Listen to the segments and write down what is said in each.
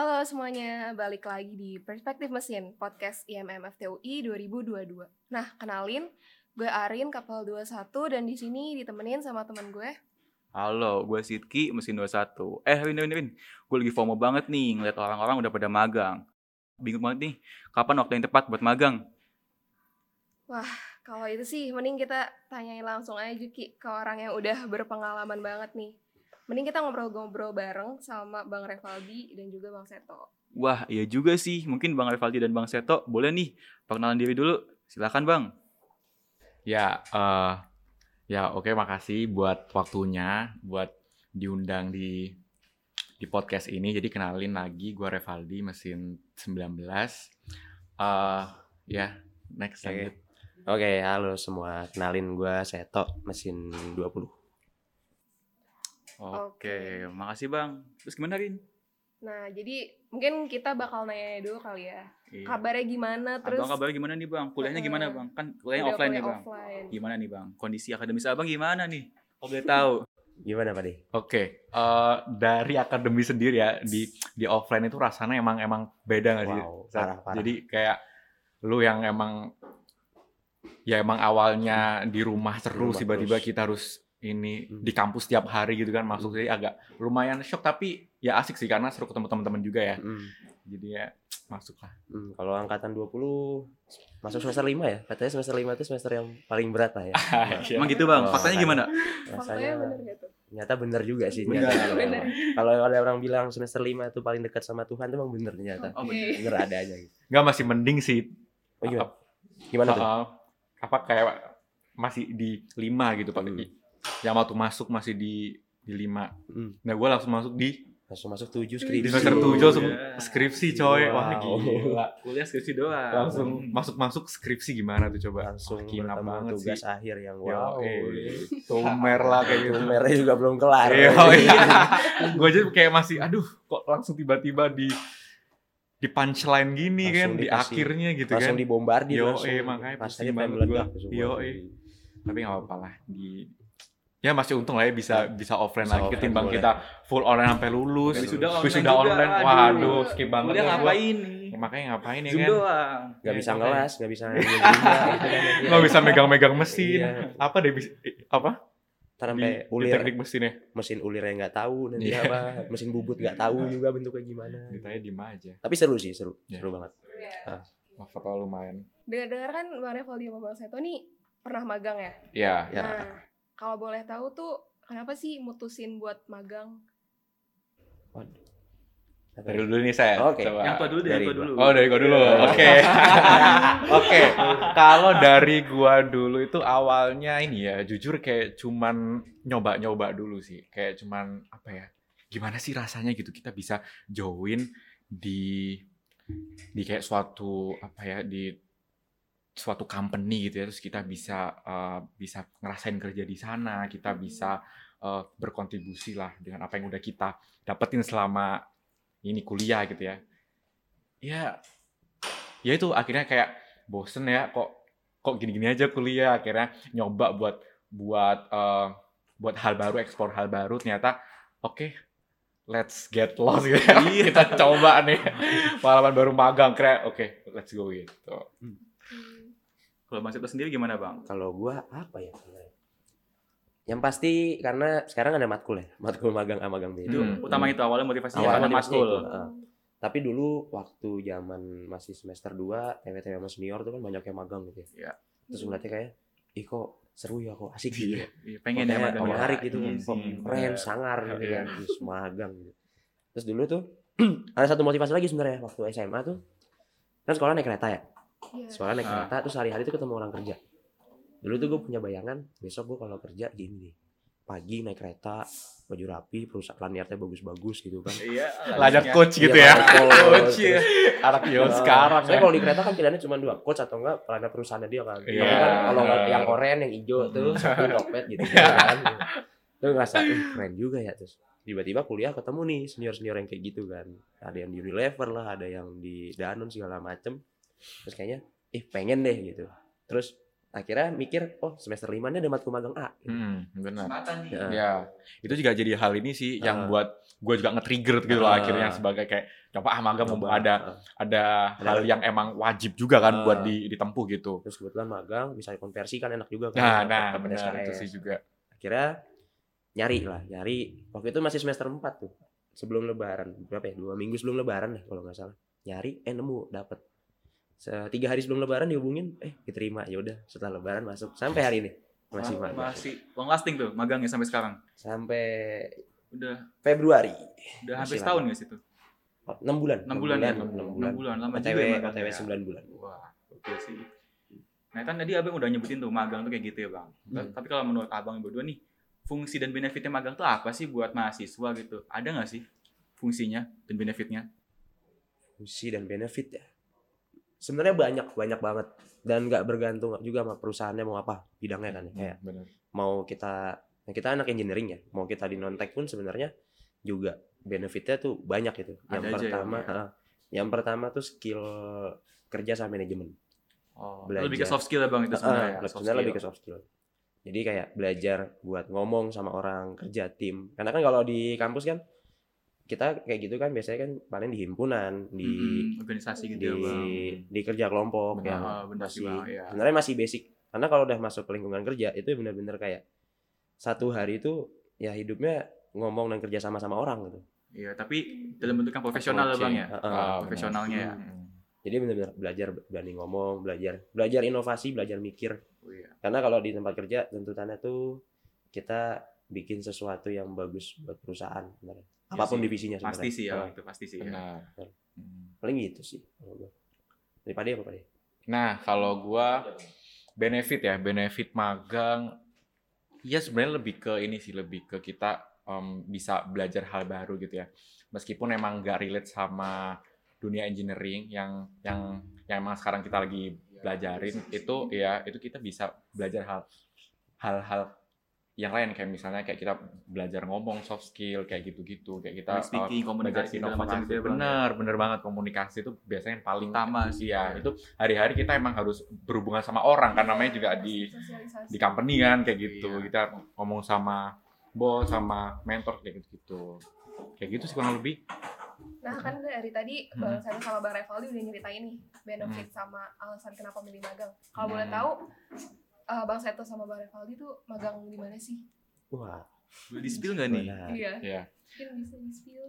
Halo semuanya, balik lagi di Perspektif Mesin, podcast IMM FTUI 2022. Nah, kenalin, gue Arin, Kapal 21, dan di sini ditemenin sama teman gue. Halo, gue Sidki, mesin 21. Eh, Win, Win, Win. Gue lagi FOMO banget nih ngeliat orang-orang udah pada magang. Bingung banget nih, kapan waktu yang tepat buat magang? Kalau itu sih, mending kita tanyain langsung aja Ki, ke orang yang udah berpengalaman banget nih. Mending kita ngobrol-ngobrol bareng sama Bang Revaldi dan juga Bang Seto. Wah, iya juga sih. Mungkin Bang Revaldi dan Bang Seto boleh nih perkenalan diri dulu. Silakan, Bang. Ya, eh ya oke makasih buat waktunya, buat diundang di di podcast ini. Jadi kenalin lagi gue Revaldi mesin 19. eh ya, next Oke. lanjut. Oke, halo semua. Kenalin gue Seto, mesin 20. Oke, makasih, Bang. Terus gimana, Rin? Nah, jadi mungkin kita bakal nanya dulu kali ya. Iya. Kabarnya gimana, terus Abang kabarnya gimana nih, Bang? Kuliahnya gimana, Bang? Kan kuliahnya udah offline nih, kuliah Bang. offline. Gimana nih, Bang? Kondisi akademis Abang gimana nih? Kalau boleh tahu. Gimana Pak De? Oke, eh, dari akademi sendiri ya di di offline itu rasanya emang emang beda nggak sih? Wow, parah, parah. Jadi kayak lu yang emang ya emang awalnya di rumah terus tiba-tiba kita harus ini Hmm. di kampus tiap hari gitu kan masuk jadi agak lumayan shock tapi ya asik sih karena seru ketemu teman-teman juga ya. Hmm, Jadi ya masuk lah. hmm, Kalau angkatan 20 masuk semester 5 ya? Katanya semester 5 itu semester yang paling berat lah ya. Emang gitu, Bang? Oh, Faktanya kan. gimana? Faktanya gitu. ternyata bener juga sih. Bener. ternyata. Bener. Kalau ada orang bilang semester 5 itu paling dekat sama Tuhan itu emang bener ternyata. Oh, Oke. bener. Bener ada aja gitu. Nggak masih mending sih. Oh, gimana? Gimana tuh? Uh, apa kayak masih di lima gitu pak. Hmm. Yang waktu masuk masih di di lima. Hmm, Nah gue langsung masuk di Langsung masuk 7 di skripsi. semester Skripsi. tujuh langsung Iya. skripsi coy. Wah Wow. gila. Kuliah skripsi doang. Langsung masuk masuk skripsi gimana tuh coba? Langsung Wah, gila banget tugas sih. akhir yang Yo, wow. eh, tumer lah kayak gitu. Merah juga belum kelar. Iya, iya. gue aja kayak masih, aduh, kok langsung tiba-tiba di di punchline gini Langsung kan di dikasih- akhirnya gitu langsung kan. dibombardir Yo, langsung. eh, makanya pengen banget semua. Yo, eh. Tapi nggak apa-apa lah di ya masih untung lah ya bisa bisa offline Bisa lagi offline ketimbang boleh. kita full online sampai lulus. Wisuda online juga, online. aduh. Waduh, skip banget. Ya gua. ngapain nih? Ya, makanya ngapain ya kan? doang. Gak Ya, bisa ngelas, gak bisa gitu kan. Nggak bisa megang-megang mesin. Iya. Apa deh apa? Ntar sampai di ulir, teknik mesinnya. mesin ulir yang nggak tahu nanti Iya. apa, mesin bubut nggak tahu juga bentuknya gimana. Ditanya di aja. Tapi seru sih, seru, Iya. seru banget. Maaf kalau lumayan. Dengar-dengar kan Bang Revaldi sama Bang Seto nih pernah magang ya? Ya, Ya. Nah, kalau boleh tahu tuh kenapa sih mutusin buat magang? dari dulu nih saya. Oke. Coba. Yang tua dulu deh, yang Dari tua gua. dulu. Oh dari gua dulu. Oke. Oke. Kalau dari gua dulu itu awalnya ini ya jujur kayak cuman nyoba-nyoba dulu sih. Kayak cuman apa ya? Gimana sih rasanya gitu kita bisa join di di kayak suatu apa ya di suatu company gitu ya terus kita bisa eh, bisa ngerasain kerja di sana kita bisa eh, berkontribusi lah dengan apa yang udah kita dapetin selama ini kuliah gitu ya. Ya ya itu akhirnya kayak bosen ya kok kok gini-gini aja kuliah akhirnya nyoba buat buat eh, buat hal baru ekspor hal baru ternyata oke let's get lost gitu ya. kita coba nih pengalaman baru magang keren oke let's go gitu Kalau Bang Seto sendiri gimana, Bang? Kalau gua apa ya? sebenarnya? Yang pasti karena sekarang ada matkul ya, matkul magang sama magang beda. Itu Hmm. utama itu awalnya motivasinya Awalnya matkul. itu. Heeh. Tapi dulu waktu zaman masih semester 2, TW-TW sama senior tuh kan banyak yang magang gitu ya. Iya. Terus ngeliatnya kayak, ih kok seru ya, kok asik gitu ya. Iya, pengen ya magang. ya. menarik gitu Iya keren, sangar gitu Iya. kan, terus magang gitu. Terus dulu tuh ada satu motivasi lagi sebenarnya waktu SMA tuh kan sekolah naik kereta ya, Iya. sekolah naik Ah. kereta terus hari-hari tuh ketemu orang kerja. Dulu tuh gue punya bayangan besok gue kalau kerja gini nih, pagi naik kereta baju rapi, perusahaan lanyarnya bagus-bagus gitu kan. Iya, Lajak lanjutnya. coach gitu Iya, ya coach, Coach, ya. terus, anak yo sekarang Saya ya. kalau di kereta kan pilihannya cuma dua, coach atau enggak pelana perusahaannya dia kan. Iya. Tapi kan kalau yang oranye, yang hijau tuh, satu dompet gitu kan. Terus ngerasa, "Ih, keren juga ya terus. Tiba-tiba kuliah ketemu nih senior-senior yang kayak gitu kan. Ada yang di Unilever lah, ada yang di Danone segala macem. Terus kayaknya, ih pengen deh gitu. Terus akhirnya mikir oh semester lima ini ada matkul magang A Hmm, benar. Ya. Ya, itu juga jadi hal ini sih yang Ah. buat gue juga nge-trigger gitu loh Ah. akhirnya sebagai kayak coba ah magang mau Coba. ada Ah. ada Ada. hal yang emang wajib juga kan Ah. buat di, ditempuh gitu. terus kebetulan magang bisa konversi kan enak juga kan Nah, nah benar itu sih juga. akhirnya nyari lah nyari waktu itu masih semester 4 tuh sebelum lebaran berapa ya dua minggu sebelum lebaran deh kalau nggak salah nyari eh nemu dapet tiga hari sebelum lebaran dihubungin eh diterima ya udah setelah lebaran masuk sampai hari ini masih magang masih long lasting tuh magangnya sampai sekarang. sampai Udah Februari udah hampir setahun sih tuh? Oh, enam bulan Enam bulan ya? enam bulan, Enam bulan lama OTW juga ya OTW ya. sembilan bulan Wah, oke sih. Nah kan tadi abang udah nyebutin tuh magang tuh kayak gitu ya bang. Hmm. Tapi kalau menurut abang berdua nih, fungsi dan benefitnya magang tuh apa sih buat mahasiswa gitu? Ada nggak sih fungsinya dan benefitnya? fungsi dan benefit ya sebenarnya banyak banyak banget dan nggak bergantung juga sama perusahaannya mau apa bidangnya kan ya. kayak Hmm, benar. mau kita ya kita anak engineering ya mau kita di non tech pun sebenarnya juga benefitnya tuh banyak itu yang Ada ya, pertama ya? ha, yang pertama tuh skill kerja sama manajemen Oh, Belajar. lebih ke soft skill ya bang itu sebenarnya. Ah, ya, sebenarnya lebih ke soft skill jadi kayak belajar buat ngomong sama orang kerja tim karena kan kalau di kampus kan kita kayak gitu kan biasanya kan paling di himpunan di Mm-mm, organisasi gitu di ya bang. di kerja kelompok Benar. Ah, benar sih, masih Bang, sebenarnya masih basic karena kalau udah masuk ke lingkungan kerja itu benar-benar kayak satu hari itu ya hidupnya ngomong dan kerja sama sama orang gitu Iya, tapi dalam bentuk yang profesional ya bang ya. Ah, benar. Profesionalnya ya. Hmm. jadi benar-benar belajar berani ngomong belajar belajar inovasi belajar mikir Oh, iya. karena kalau di tempat kerja tuntutannya tuh kita bikin sesuatu yang bagus buat perusahaan sebenarnya Iya apa pun sih. divisinya sebenarnya Pasti sih ya, Heeh. itu pasti sih. Ya. Benar. Benar. Hmm. paling gitu sih kalau gua. daripada apa Pak? Nah, kalau gua benefit ya, benefit magang ya sebenarnya lebih ke ini sih, lebih ke kita em, bisa belajar hal baru gitu ya. Meskipun emang nggak relate sama dunia engineering yang yang yang emang sekarang kita lagi belajarin itu ya itu kita bisa belajar hal hal-hal yang lain kayak misalnya kayak kita belajar ngomong soft skill kayak gitu-gitu kayak kita speaking, uh, komunikasi, belajar inovasi. gitu ya, ya. bener bener banget komunikasi itu biasanya yang paling Utama sih, Iya, ya. itu hari-hari kita emang harus berhubungan sama orang kan namanya juga di Sosialisasi. di company kan kayak gitu Iya. kita ngomong sama bos sama mentor kayak gitu gitu kayak gitu sih kurang lebih Nah kan dari tadi Hmm. Bang Seto sama Bang Revaldi udah nyeritain nih benefit sama alasan kenapa milih magang. Kalau boleh Hmm. tahu eh, Bang Seto sama Bang Revaldi tuh magang di mana sih? wah Boleh di spill nggak nih? Iya. ya Mungkin bisa di spill.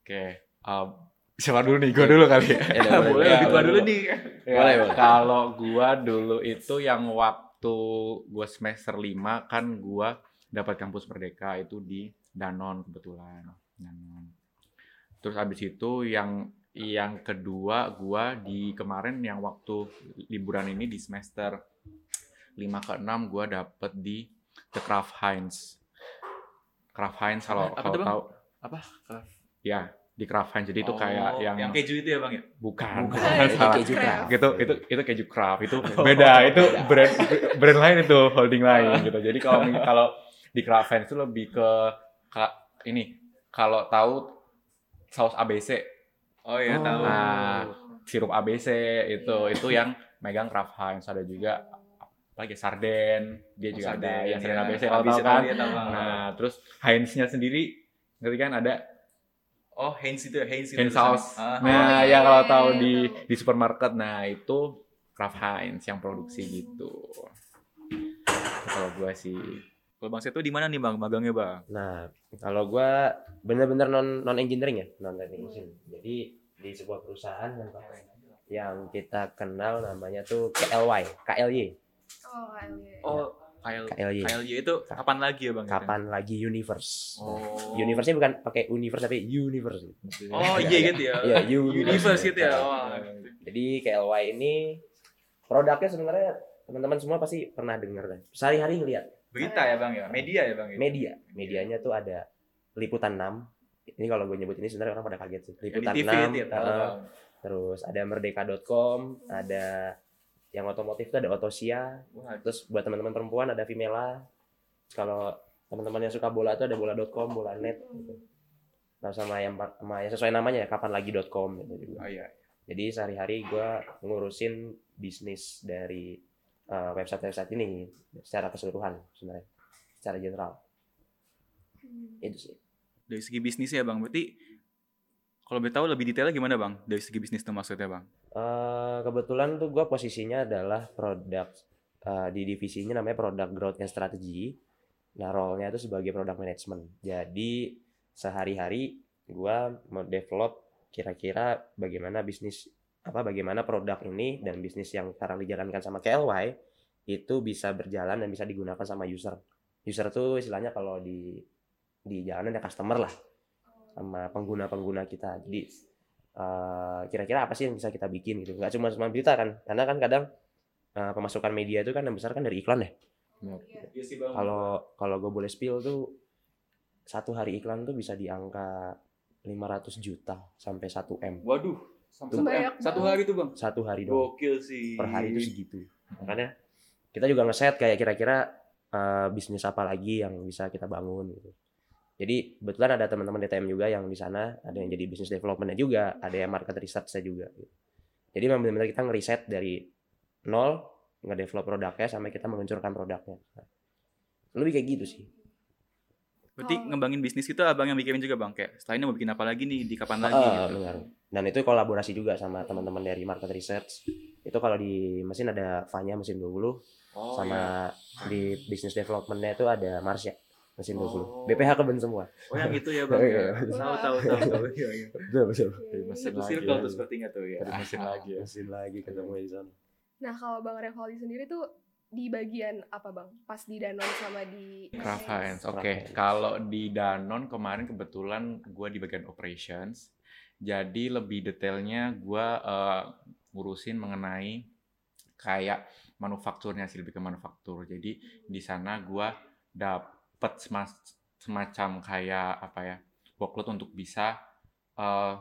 oke um, siapa dulu nih gua dulu kali ya Ya, boleh, Ya, lebih tua boleh. dulu nih. Ya, Boleh, boleh. Kalau gua dulu itu yang waktu gua semester 5 kan gua dapat kampus merdeka itu di Danon kebetulan. Danon. Terus habis itu yang yang kedua gua di kemarin yang waktu liburan ini di semester 5 ke 6 gua dapet di The Kraft Heinz. Kraft Heinz kalau Apa kalau tahu Apa? ya di Kraft Heinz. Jadi itu Oh, kayak yang, yang keju itu ya bang ya? bukan, Bukan, bukan, itu salah keju craft. gitu itu itu keju craft itu beda itu brand brand lain itu holding lain gitu jadi kalau kalau di craft Heinz itu lebih ke ka- ini kalau tahu saus ABC Oh iya Oh. tahu. Nah, sirup ABC itu itu yang megang craft Heinz ada juga lagi sarden dia Oh, juga sarden, ada yang sarden ya. ABC kalau tahu tahu kan dia, tahu, Bang. nah terus Heinz-nya sendiri ngerti kan ada Oh Heinz itu ya Heinz itu. Heinz sauce. Ah. Nah, iya, ya kalau iya, tahu iya, di tahu. di supermarket, nah itu Kraft Heinz yang produksi gitu. Kalau gua sih, Kalau bang Seto di mana nih bang magangnya bang? Nah, kalau gua bener-bener non non engineering ya, non teknik mesin. Jadi di sebuah perusahaan yang yang kita kenal namanya tuh KLY, KLY. Oh, KLY. Oh KL KLY. KLY itu kapan lagi ya bang? Kapan lagi universe? Oh. Universe-nya bukan pakai universe tapi universe. Oh iya gitu ya. Iya, universe. Universe gitu ya. Oh. Jadi KLY ini produknya sebenarnya teman-teman semua pasti pernah dengar kan. Sehari-hari ngeliat Berita ya bang ya. Media ya bang. ya? media. Medianya tuh ada Liputan 6. Ini kalau gue nyebut ini sebenarnya orang pada kaget sih. Liputan TV 6. itu ya. Bang. Terus ada merdeka.com, ada yang otomotif itu ada Otosia. Wah, Terus buat teman-teman perempuan ada Vimela. Kalau teman-teman yang suka bola itu ada bola.com, bola.net gitu. Nah, sama yang sama yang sesuai namanya ya kapanlagi.com gitu juga. Oh iya. Jadi sehari-hari gue ngurusin bisnis dari eh, website-website ini secara keseluruhan sebenarnya secara general itu sih Dari segi bisnis ya bang, berarti kalau boleh tahu lebih detailnya gimana bang? Dari segi bisnis tuh maksudnya bang? Eh, kebetulan tuh gue posisinya adalah produk eh, di divisinya namanya product growth and strategy. Nah, role-nya itu sebagai product management. Jadi sehari-hari gue mau develop kira-kira bagaimana bisnis apa bagaimana produk ini dan bisnis yang sekarang dijalankan sama KLY itu bisa berjalan dan bisa digunakan sama user. User tuh istilahnya kalau di di jalanan ya customer lah sama pengguna-pengguna kita. Jadi eh, kira-kira apa sih yang bisa kita bikin gitu? Nggak cuma cuma berita kan? Karena kan kadang eh, pemasukan media itu kan yang besar kan dari iklan ya? Iya. Sih bang. kalau kalau gue boleh spill tuh satu hari iklan tuh bisa di angka 500 juta sampai 1 m. Waduh, sampai satu, M. satu hari tuh bang. satu hari doang. Gokil sih. per hari itu segitu. Makanya kita juga ngeset kayak kira-kira eh, bisnis apa lagi yang bisa kita bangun gitu jadi kebetulan ada teman-teman DTM juga yang di sana ada yang jadi bisnis developmentnya juga ada yang market research-nya juga gitu. jadi memang benar-benar kita ngeriset dari nol ngedevelop produknya sampai kita meluncurkan produknya lebih kayak gitu sih Berarti Oh. ngembangin bisnis itu abang yang mikirin juga bang. Kayak setelah ini mau bikin apa lagi nih, di kapan lagi Ah, gitu. benar. Dan itu kolaborasi juga sama teman-teman dari market research. Itu kalau di mesin ada Vanya mesin 20 Oh, sama di business developmentnya itu ada Marsya mesin 20. Oh. BPH keben semua. Oh yang itu ya bang. Iya, ya. iya. Tahu tahu tahu tahu. Iya, iya. Betul, betul. Dari mesin Satu lagi. circle tuh sepertinya tuh ya. Dari mesin lagi ya. Mesin lagi ketemu di sana. Nah, kalau Bang Revaldi sendiri tuh di bagian apa Bang? Pas di Danon sama di Heinz. Oke, Heinz. kalau di Danon kemarin kebetulan gue di bagian operations. Jadi lebih detailnya gue ngurusin mengenai kayak manufakturnya sih lebih ke manufaktur. Jadi di sana gue dapet sema- semacam kayak apa ya workload untuk bisa eh,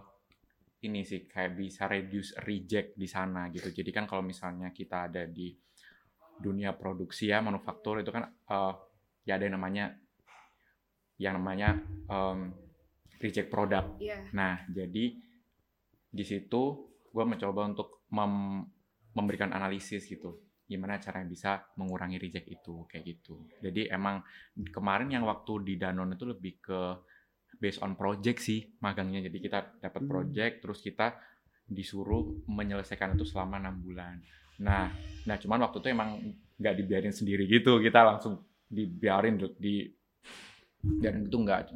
ini sih kayak bisa reduce reject di sana gitu. Jadi kan kalau misalnya kita ada di dunia produksi ya manufaktur itu kan eh, ya ada yang namanya yang namanya em, reject product. Iya. Nah, jadi di situ gue mencoba untuk mem- memberikan analisis gitu, gimana caranya bisa mengurangi reject itu kayak gitu. Jadi emang kemarin yang waktu di Danone itu lebih ke based on project sih magangnya. Jadi kita dapat Hmm. project, terus kita disuruh menyelesaikan itu selama enam bulan. Nah, nah cuman waktu itu emang nggak dibiarin sendiri gitu, kita langsung dibiarin di dan itu enggak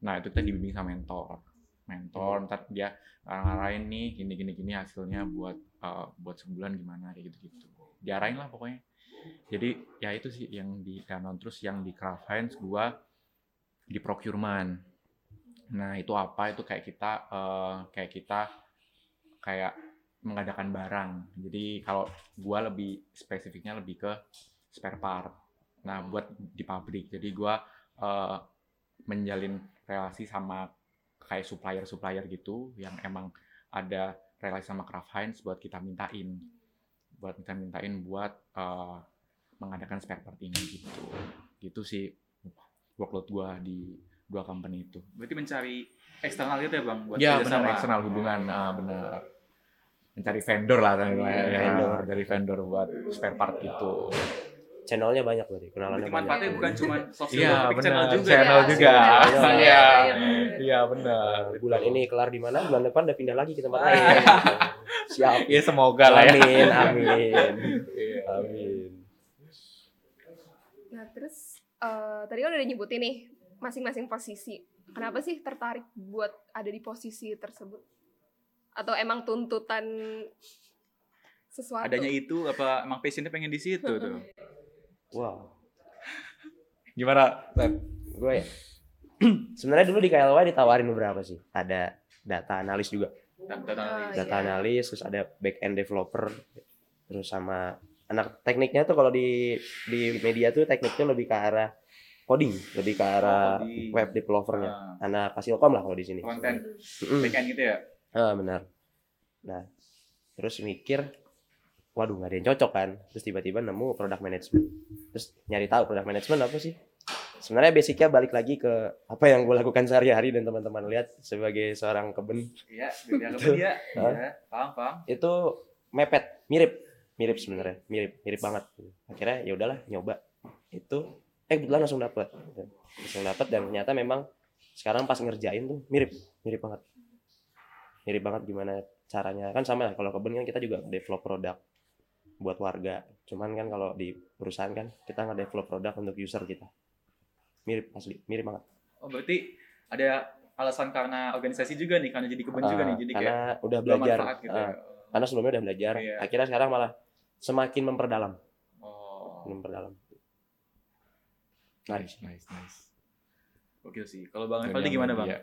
nah itu kita dibimbing sama mentor mentor ntar dia ngarahin nih gini gini gini hasilnya buat eh, buat sebulan gimana kayak gitu gitu diarahin lah pokoknya. Jadi ya itu sih yang di Danone terus yang di Kraft Heinz gua di procurement. Nah itu apa? Itu kayak kita eh, kayak kita kayak mengadakan barang. Jadi kalau gua lebih spesifiknya lebih ke spare part. Nah buat di pabrik. Jadi gua eh, menjalin relasi sama kayak supplier-supplier gitu yang emang ada relasi sama Kraft Heinz buat kita mintain buat kita mintain buat eh, mengadakan spare part ini gitu. Gitu sih workload gua di dua company itu. Berarti mencari eksternal gitu ya bang? Buat ya benar eksternal hubungan. Ah, benar. Mencari vendor lah Iya, ya, vendor. dari vendor buat spare part gitu Channelnya banyak berarti, kenalannya Berarti banyak. manfaatnya bukan cuma soft skill, Iya, tapi benar. channel juga. Channel ya. juga. Iya, Iya. iya. iya benar Nah, bulan ini kelar di mana? Bulan depan udah pindah lagi ke tempat Ah. lain. Siap. ya semoga lah ya Amin, amin. Iya. Amin. Nah, terus eh, tadi kan udah nyebutin nih masing-masing posisi. Kenapa sih tertarik buat ada di posisi tersebut? Atau emang tuntutan sesuatu? Adanya itu apa emang passionnya pengen di situ tuh? Wow. gimana Ted? Gue ya. Sebenarnya dulu di KLY ditawarin beberapa sih. Ada data analis juga. Data Ah, analis. Data iya. analis, terus ada back end developer, terus sama anak tekniknya tuh kalau di di media tuh tekniknya lebih ke arah coding, lebih ke arah Oh, web developernya. Ah, Anak Fasilkom lah kalau di sini. konten Mm-mm. backend gitu ya? Ah, benar. Nah, terus mikir, waduh nggak ada yang cocok kan. Terus tiba-tiba nemu product management. Terus nyari tahu product management apa sih? Sebenarnya basicnya balik lagi ke apa yang gue lakukan sehari-hari dan teman-teman lihat sebagai seorang keben Iya, apa dia? Hah? Iya, paham paham. itu mepet, mirip, mirip sebenarnya mirip mirip banget akhirnya ya udahlah nyoba itu eh kebetulan langsung dapet langsung dapet dan ternyata memang sekarang pas ngerjain tuh mirip mirip banget mirip banget gimana caranya kan sama lah kalau kebun kan kita juga develop produk buat warga cuman kan kalau di perusahaan kan kita nggak develop produk untuk user kita mirip asli mirip banget Oh berarti ada alasan karena organisasi juga nih, karena jadi kebun juga Ah, nih, jadi karena kayak udah belajar gitu Ah, ya. karena sebelumnya udah belajar Iya. akhirnya sekarang malah semakin memperdalam Oh, memperdalam Nice, nice, nice. oke sih. Kalau Bang Evaldi gimana. Bang? ya.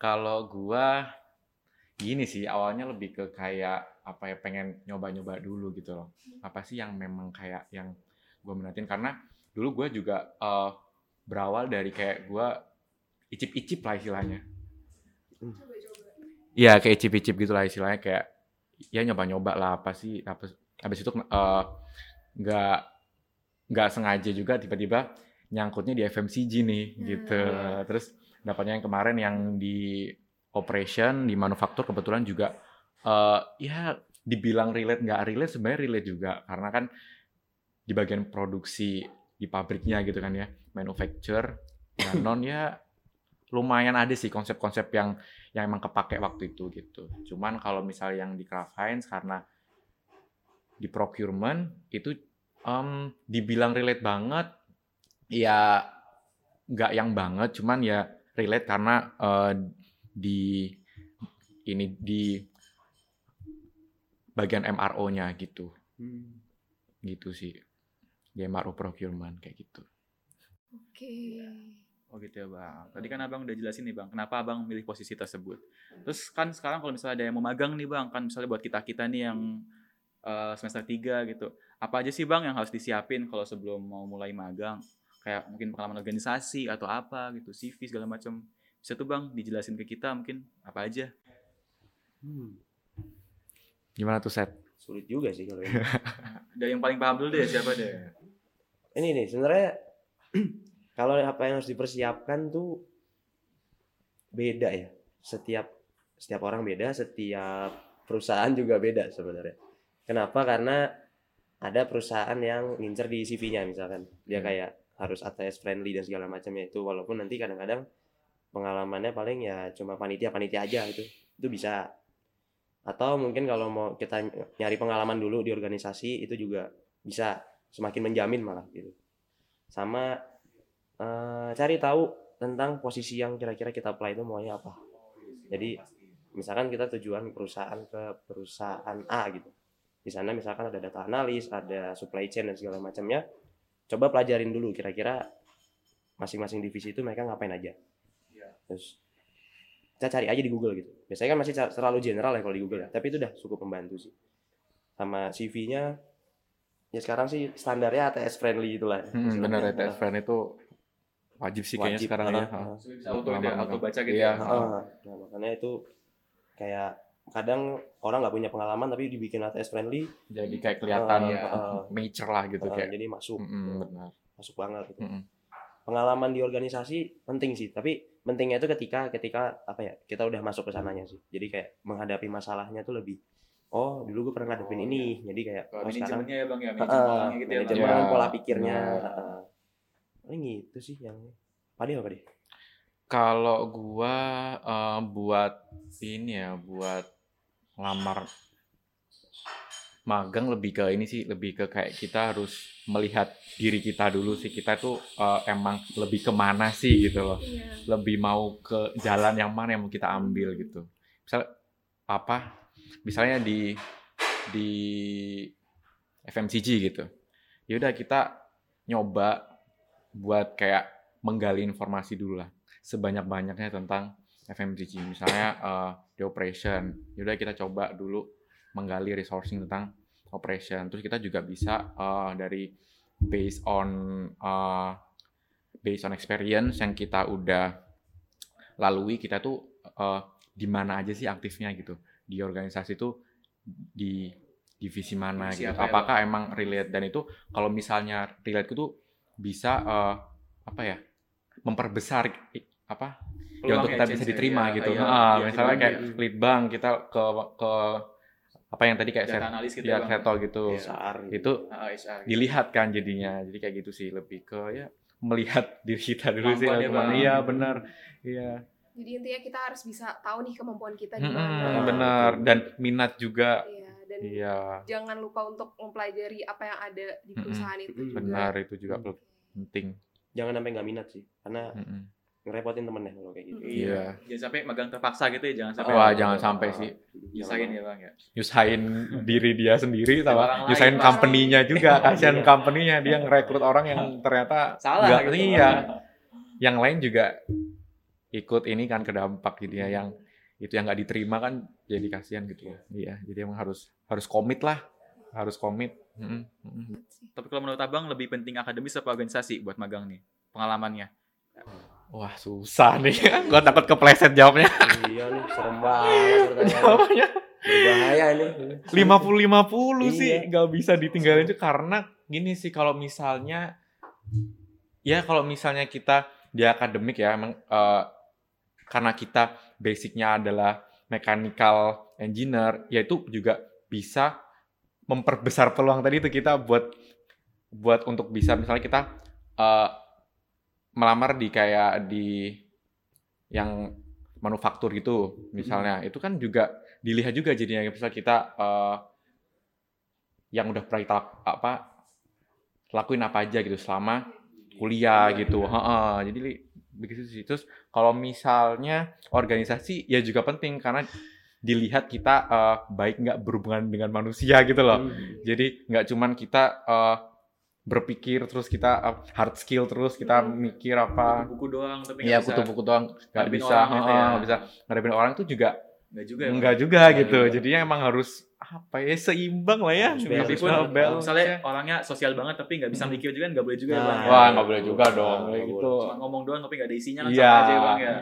Kalau gua gini sih, awalnya lebih ke kayak apa ya pengen nyoba-nyoba dulu gitu loh. Apa sih yang memang kayak yang gua menatin karena dulu gua juga eh, berawal dari kayak gua icip-icip lah istilahnya. Iya kayak icip-icip gitu lah istilahnya kayak ya nyoba-nyoba lah apa sih apa habis itu eh, nggak nggak sengaja juga tiba-tiba nyangkutnya di FMCG nih gitu terus dapatnya yang kemarin yang di operation di manufaktur kebetulan juga eh ya dibilang relate nggak relate sebenarnya relate juga. Karena kan di bagian produksi di pabriknya gitu kan ya manufacture dan non ya lumayan ada sih konsep-konsep yang yang emang kepake waktu itu gitu. Cuman kalau misalnya yang di Kraft Heinz karena di procurement itu em, dibilang relate banget ya nggak yang banget. Cuman ya relate karena eh, di ini di bagian MRO-nya gitu gitu sih di MRO procurement kayak gitu Oke. Oh gitu ya Bang. Tadi kan Abang udah jelasin nih Bang, kenapa Abang milih posisi tersebut. Terus kan sekarang kalau misalnya ada yang mau magang nih Bang, kan misalnya buat kita-kita nih yang eh, semester 3 gitu. Apa aja sih Bang yang harus disiapin kalau sebelum mau mulai magang? Kayak mungkin pengalaman organisasi atau apa gitu, CV segala macam. Bisa tuh Bang dijelasin ke kita mungkin apa aja. Hmm, gimana tuh set sulit juga sih kalau ini. Dari yang paling paham dulu deh siapa deh. ini nih sebenarnya kalau apa yang harus dipersiapkan tuh beda ya. Setiap setiap orang beda setiap perusahaan juga beda sebenarnya. Kenapa? Karena ada perusahaan yang ngincer di CV-nya misalkan. Dia Hmm. kayak harus ATS friendly dan segala macamnya itu. Walaupun nanti kadang-kadang pengalamannya paling ya cuma panitia panitia aja itu itu bisa atau mungkin kalau mau kita nyari pengalaman dulu di organisasi itu juga bisa semakin menjamin malah gitu. Sama eh, cari tahu tentang posisi yang kira-kira kita apply itu maunya apa. Jadi misalkan kita tujuan perusahaan ke perusahaan A gitu. Di sana misalkan ada data analis ada supply chain dan segala macamnya. Coba pelajarin dulu kira-kira masing-masing divisi itu mereka ngapain aja. Terus kita cari aja di Google gitu biasanya kan masih terlalu general ya kalau di Google ya tapi itu udah cukup membantu sih sama CV-nya ya sekarang sih standarnya ATS friendly itulah hmm, bener Istilahnya. ya TS friend itu wajib sih kayaknya Wajib, sekarang ya. Ha. Bisa auto, Pengalaman auto baca gitu Iya, ya. Ah, nah makanya itu kayak kadang orang nggak punya pengalaman tapi dibikin ATS friendly jadi kayak kelihatan iya. ah, mature lah gitu ah, kayak jadi masuk Mm-mm, benar masuk banget gitu. Mm-mm. pengalaman di organisasi penting sih tapi pentingnya itu ketika ketika apa ya kita udah masuk ke sananya sih. Jadi kayak menghadapi masalahnya tuh lebih oh dulu gue pernah ngadepin ini jadi kayak oh sekarang ya Bang ya, manajemen orangnya gitu ya Bang. Ya, pola pikirnya ah. paling gitu sih yang Padi apa deh Kalau gua eh, buat ini ya, buat lamar magang lebih ke ini sih, lebih ke kayak kita harus melihat diri kita dulu sih. Kita tuh eh, emang lebih ke mana sih gitu loh. Iya. Lebih mau ke jalan yang mana yang mau kita ambil gitu. Misal apa? Misalnya di di FMCG gitu. Ya udah kita nyoba buat kayak menggali informasi dulu lah sebanyak-banyaknya tentang FMCG. Misalnya eh, di operation, yaudah kita coba dulu menggali resourcing tentang operation. Terus kita juga bisa eh, dari based on eh, based on experience yang kita udah lalui, kita tuh eh, di mana aja sih aktifnya gitu di organisasi tuh di divisi mana Divisi gitu. apa ya, Apakah emang relate dan itu kalau misalnya relate itu bisa eh, apa ya memperbesar apa ya untuk kita bisa ya, diterima iya, gitu. iya, Ah, iya, misalnya iya, kayak lead bank kita ke ke apa yang tadi kayak Data set, analis gitu ya ya. Seto gitu. Iya. SAR gitu. Itu Ah, HR gitu. dilihat kan jadinya. Jadi kayak gitu sih lebih ke ya melihat diri kita dulu sih. Kemampuan ya. Iya benar. Iya. Jadi intinya kita harus bisa tahu nih kemampuan kita di mana. benar dan minat juga. Iya, dan Iya. jangan lupa untuk mempelajari apa yang ada di perusahaan itu juga. Benar itu juga penting. Jangan sampai nggak minat sih, karena Mm-mm. Ngerepotin temennya kalau kayak gitu. Iya. Jangan sampai magang terpaksa gitu ya, jangan sampai. Wah, jangan sampai sih. Nyusahin ya bang ya. nyusahin diri dia sendiri Sama nyusahin company-nya juga kasihan Iya. company-nya dia ngerekrut orang yang ternyata Salah nggak- gitu. iya yang lain juga ikut ini kan kedampak gitu ya yang itu yang nggak diterima kan jadi kasihan gitu ya iya jadi emang harus harus komit lah harus komit. Tapi kalau menurut abang lebih penting akademis apa organisasi buat magang nih pengalamannya? Wah susah nih gua takut kepleset jawabnya Iya nih, serem banget jawabnya Berbahaya ini. lima puluh lima puluh sih Iya. nggak bisa ditinggalin itu karena gini sih kalau misalnya ya kalau misalnya kita di akademik ya emang eh, karena kita basicnya adalah mechanical engineer ya itu juga bisa memperbesar peluang tadi itu kita buat buat untuk bisa misalnya kita eh, melamar di kayak di yang manufaktur gitu misalnya. Itu kan juga dilihat juga jadinya. Misalnya kita eh, yang udah pernah kita apa lakuin apa aja gitu selama kuliah gitu. Heeh, jadi li- begitu sih. Terus kalau misalnya organisasi ya juga penting karena dilihat kita eh, baik nggak berhubungan dengan manusia gitu loh. Hmm. jadi nggak cuman kita eh, berpikir terus kita hard skill terus kita Hmm. mikir apa Buku doang tapi Iya, nggak bisa. kutu-kuku doang nggak bisa, gitu ya. nggak bisa ngadepin orang tuh juga Nggak juga ya. Bang? enggak juga Nggak gitu. juga. Jadinya emang harus apa ya seimbang lah ya. Harus Harus Tapi balance, pun balance kalau ya. misalnya orangnya sosial banget tapi nggak bisa Hmm. mikir juga nggak boleh juga ya Nah, bang. ya. Wah nggak boleh juga dong Nggak kayak boleh. gitu. Cuma ngomong doang tapi nggak ada isinya kan Iya. sama aja ya bang ya.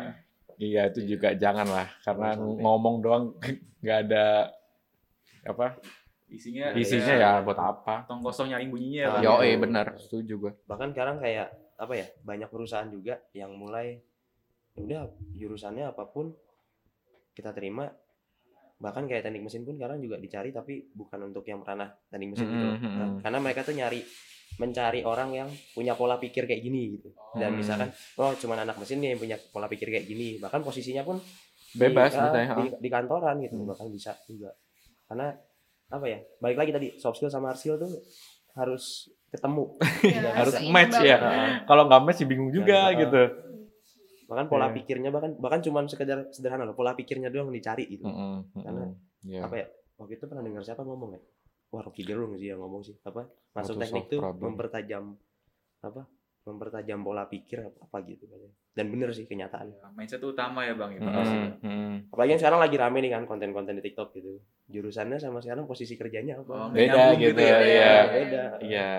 Iya itu juga jangan lah karena ngomong doang nggak ada apa Isinya isinya ya buat apa? tong kosong nyaring bunyinya ya Ah. Yo gitu. benar setuju gue. Bahkan sekarang kayak apa ya? Banyak perusahaan juga yang mulai ya udah jurusannya apa pun kita terima. Bahkan kayak teknik mesin pun sekarang juga dicari tapi bukan untuk yang pernah teknik mesin gitu. loh. Mm-mm, Nah, mm-mm. karena mereka tuh nyari mencari orang yang punya pola pikir kayak gini gitu. Dan Hmm. misalkan oh cuman anak mesin nih yang punya pola pikir kayak gini. Bahkan posisinya pun Bebas di, ah, misalnya. di, di kantoran gitu Hmm. bahkan bisa juga karena apa ya balik lagi tadi soft skill sama hard skill tuh harus ketemu Iya, Harus match ya. Nah, Kalau nggak match sih bingung juga Nah, gitu. bahkan pola Iya. pikirnya bahkan bahkan cuman sekedar sederhana loh pola pikirnya doang dicari gitu Mm-mm, mm-mm. Karena Iya. apa ya waktu itu pernah dengar siapa ngomong ya wah Rocky Gerung sih yang ngomong sih apa masuk teknik tuh problem. mempertajam apa mempertajam pola pikir apa, apa gitu katanya. dan bener sih kenyataan Ya, Mindset itu utama ya bang ya. Pasti. mm-mm. apalagi yang sekarang lagi rame nih kan konten-konten di TikTok gitu jurusannya sama sekarang posisi kerjanya apa Oh, Beda nyambung gitu ya. ya, iya. beda Iya.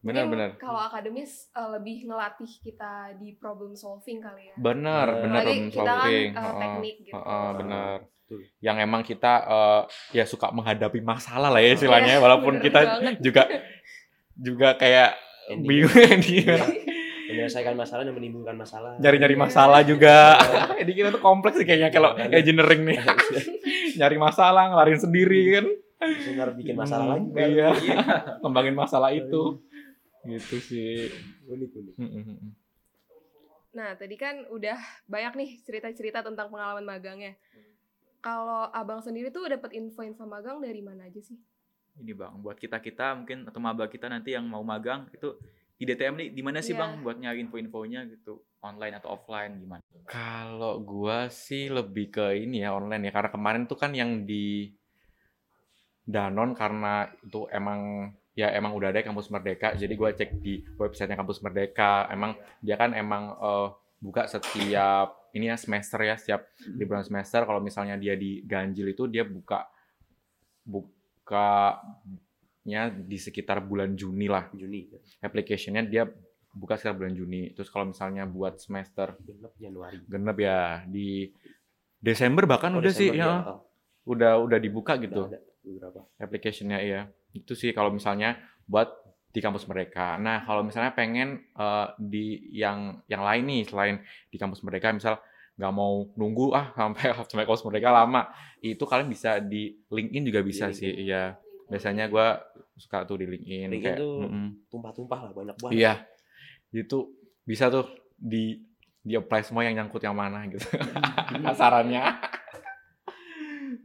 Mungkin Benar-benar. Kalau akademis eh, lebih ngelatih kita di problem solving kali ya. Benar, Nah, benar problem kita kan solving. eh, Heeh. teknik gitu. Heeh, benar. Betul. Yang emang kita eh, ya suka menghadapi masalah lah ya istilahnya Iya, walaupun kita banget. juga juga kayak. Bingung dia Iya. menyelesaikan masalah dan menimbulkan masalah nyari-nyari Iya. masalah juga. Jadi kita tuh kompleks sih kayaknya kalau engineering nih. Nyari masalah, ngelarin sendiri kan. benar bikin masalah Hmm, lagi baru. Iya, Iya. ngembangin masalah itu. Gitu sih. unik unik Mm-mm. Nah, tadi kan udah banyak nih cerita-cerita tentang pengalaman magangnya. Kalau abang sendiri tuh dapat info-info magang dari mana aja sih? Ini bang, buat kita kita mungkin atau maba kita nanti yang mau magang itu di DTM nih di mana sih Iya. bang buat nyari info-infonya gitu online atau offline gimana? Kalau gua sih lebih ke ini ya online ya karena kemarin tuh kan yang di Danon karena itu emang ya emang udah ada kampus Merdeka jadi gua cek di websitenya kampus Merdeka emang dia kan emang eh, buka setiap ini ya semester ya setiap liburan semester kalau misalnya dia di ganjil itu dia buka bukanya di sekitar bulan Juni lah. Juni application-nya dia buka sekitar bulan Juni. Terus kalau misalnya buat semester genep Januari. Genep ya. Di Desember bahkan Oh, udah sih Desember, ya. ya. Oh, udah udah dibuka udah gitu. ada beberapa. Application-nya iya. Itu sih kalau misalnya buat di kampus mereka. Nah kalau misalnya pengen eh, di yang yang lain nih selain di kampus mereka misal nggak mau nunggu ah sampai sampai kos mereka lama itu kalian bisa di LinkedIn juga bisa Di sih iya biasanya gua suka tuh di LinkedIn, LinkedIn kayak tuh mm-mm. tumpah-tumpah lah banyak banget iya itu bisa tuh di di apply semua yang nyangkut yang mana gitu kasarannya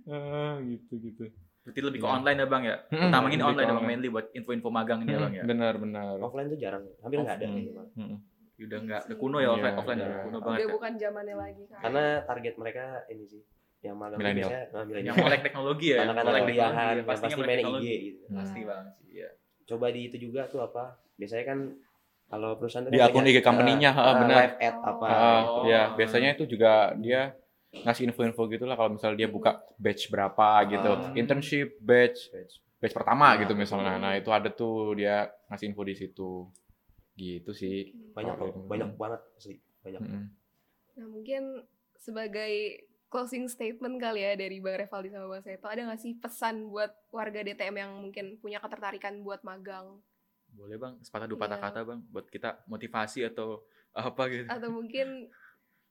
Ah, gitu gitu Berarti lebih ke Iya. online ya bang ya? Mm-mm, Utama ini lebih ke online ya bang, online. mainly buat info-info magang ini ya bang ya? benar benar offline tuh jarang hampir nggak ada kayaknya, Bang. Mm-mm. Udah nggak, udah kuno ya offline, Iya, offline iya. udah kuno Udah banget ya. bukan zamannya lagi kan. karena target mereka ini sih yang Millennial. biasanya nah. Yang melek teknologi ya, yang anak-anak melek teknologi, pastinya pasti melek main IG gitu Hmm. Pasti bang, iya. coba di itu juga tuh apa biasanya kan kalau perusahaan Di kan akun IG company-nya, ha, eh, benar. live ad apa Oh. ya biasanya itu juga dia ngasih info-info gitu lah kalau misalnya dia buka batch berapa gitu Ah. internship batch batch pertama Ah. gitu misalnya nah itu ada tuh dia ngasih info di situ gitu sih banyak Kalau itu. banyak banget asli banyak Mm-mm. Nah mungkin sebagai closing statement kali ya dari Bang Revaldi sama Bang Seto ada nggak sih pesan buat warga DTM yang mungkin punya ketertarikan buat magang Boleh bang, sepatah dua patah Iya. kata bang, buat kita motivasi atau apa gitu. atau mungkin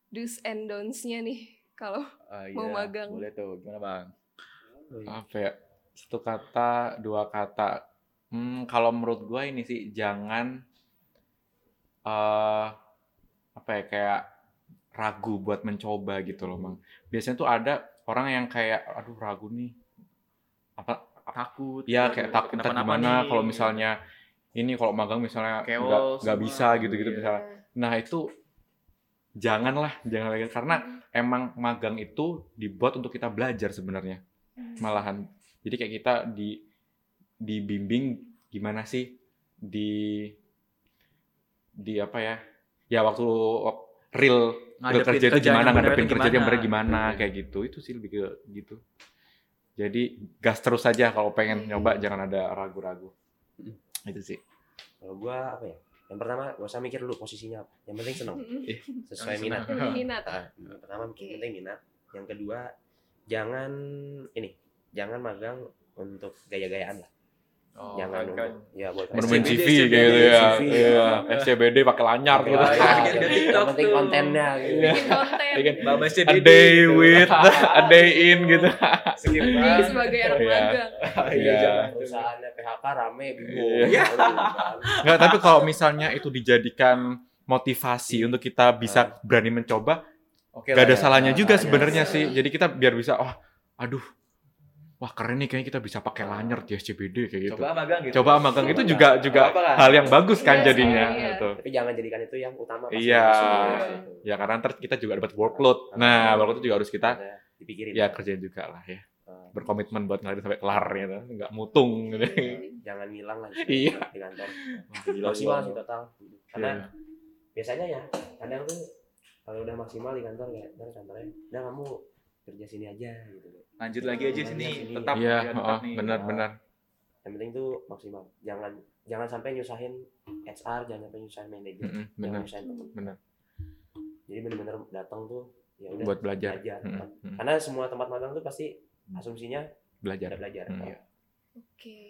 do's and don'ts-nya nih kalau Ah, mau magang. Boleh tuh, gimana bang? Oh, iya. apa ya satu kata dua kata hmm, kalau menurut gua ini sih jangan eh apa ya kayak ragu buat mencoba gitu loh bang biasanya tuh ada orang yang kayak aduh ragu nih. Apa Takut. ya kayak takut gimana kalau misalnya ini kalau magang misalnya nggak bisa gitu-gitu iya. misalnya. Nah itu janganlah jangan lagi karena emang magang itu dibuat untuk kita belajar sebenarnya malahan. Jadi kayak kita di dibimbing gimana sih di di apa ya ya waktu real real Ngadepin kerja itu gimana ngadepin kerja yang bener gimana. gimana kayak gitu itu sih lebih ke gitu. Jadi gas terus saja kalau pengen nyoba jangan ada ragu-ragu. Mm. itu sih. Kalau gua apa ya yang pertama gak usah mikir dulu posisinya apa yang penting seneng. Eh, sesuai minat. Minat. Ah, yang pertama yang penting minat. Yang kedua jangan ini jangan magang untuk gaya-gayaan lah Oh, jangan kan. ya buat bermain SCBD, CV kayak gitu ya Iya, SCBD pakai lanyar Pakai gitu Bikin gitu. di yang penting kontennya gitu. bikin konten Iya a day with a day in gitu sebagai anak Iya. magang Iya. perusahaannya PHK rame bingung Iya. Aduh, kan. Nggak, tapi kalau misalnya itu dijadikan motivasi untuk kita bisa berani mencoba, Oke gak ada ya. salahnya Nah, juga sebenarnya sih. Jadi kita biar bisa, wah, aduh, wah keren nih kayaknya kita bisa pakai lanyar di SCBD kayak gitu. Coba magang gitu. Coba magang itu juga juga hal yang bagus kan Iya, jadinya. iya. Gitu. tapi jangan jadikan itu yang utama pas Iya. Ya karena ntar kita juga dapat workload. Nah, workload itu juga harus kita dipikirin ya kerjain juga lah ya. Ah, Berkomitmen buat ngelarin sampai kelar gitu. Nggak mutung gitu. jangan ngilang lah di- Iya. di kantor maksimal sih total karena Iya. biasanya ya kadang tuh kalau udah maksimal di kantor kayak dan kantornya udah kamu kerja sini aja gitu Lanjut lagi aja sini, Sini. tetap Iya, ya, tetap oh, nih. benar-benar. yang penting tuh maksimal jangan jangan sampai nyusahin HR jangan sampai nyusahin manajer Mm-mm, jangan Benar, benar. jadi bener-bener datang tuh ya udah Buat belajar. belajar tempat. mm-mm. karena semua tempat magang tuh pasti asumsinya Belajar. ada belajar Hmm. Iya. oke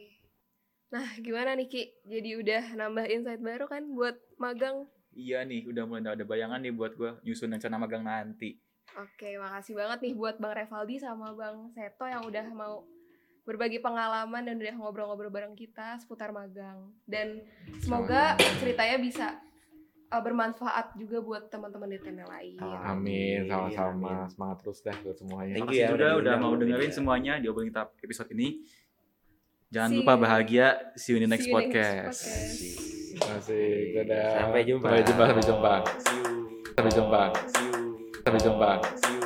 nah gimana nih Ki jadi udah nambah insight baru kan buat magang Iya nih, udah mulai ada bayangan nih buat gua nyusun rencana magang nanti. Oke, makasih banget nih buat Bang Revaldi sama Bang Seto yang udah mau berbagi pengalaman dan udah ngobrol-ngobrol bareng kita seputar magang. Dan semoga ceritanya bisa uh, bermanfaat juga buat teman-teman di TNL lain. Amin, sama-sama. Semangat terus dah buat semuanya. Thank Makasih you ya, juga udah udah mau dengerin Iya. semuanya di obrolan kita episode ini. Jangan See lupa you. bahagia. See you in the next See you in the next podcast. podcast. Asik, dadah. Sampai jumpa. Sampai jumpa, sampai jumpa. See you. Sampai jumpa. See you. Sampai jumpa. See you.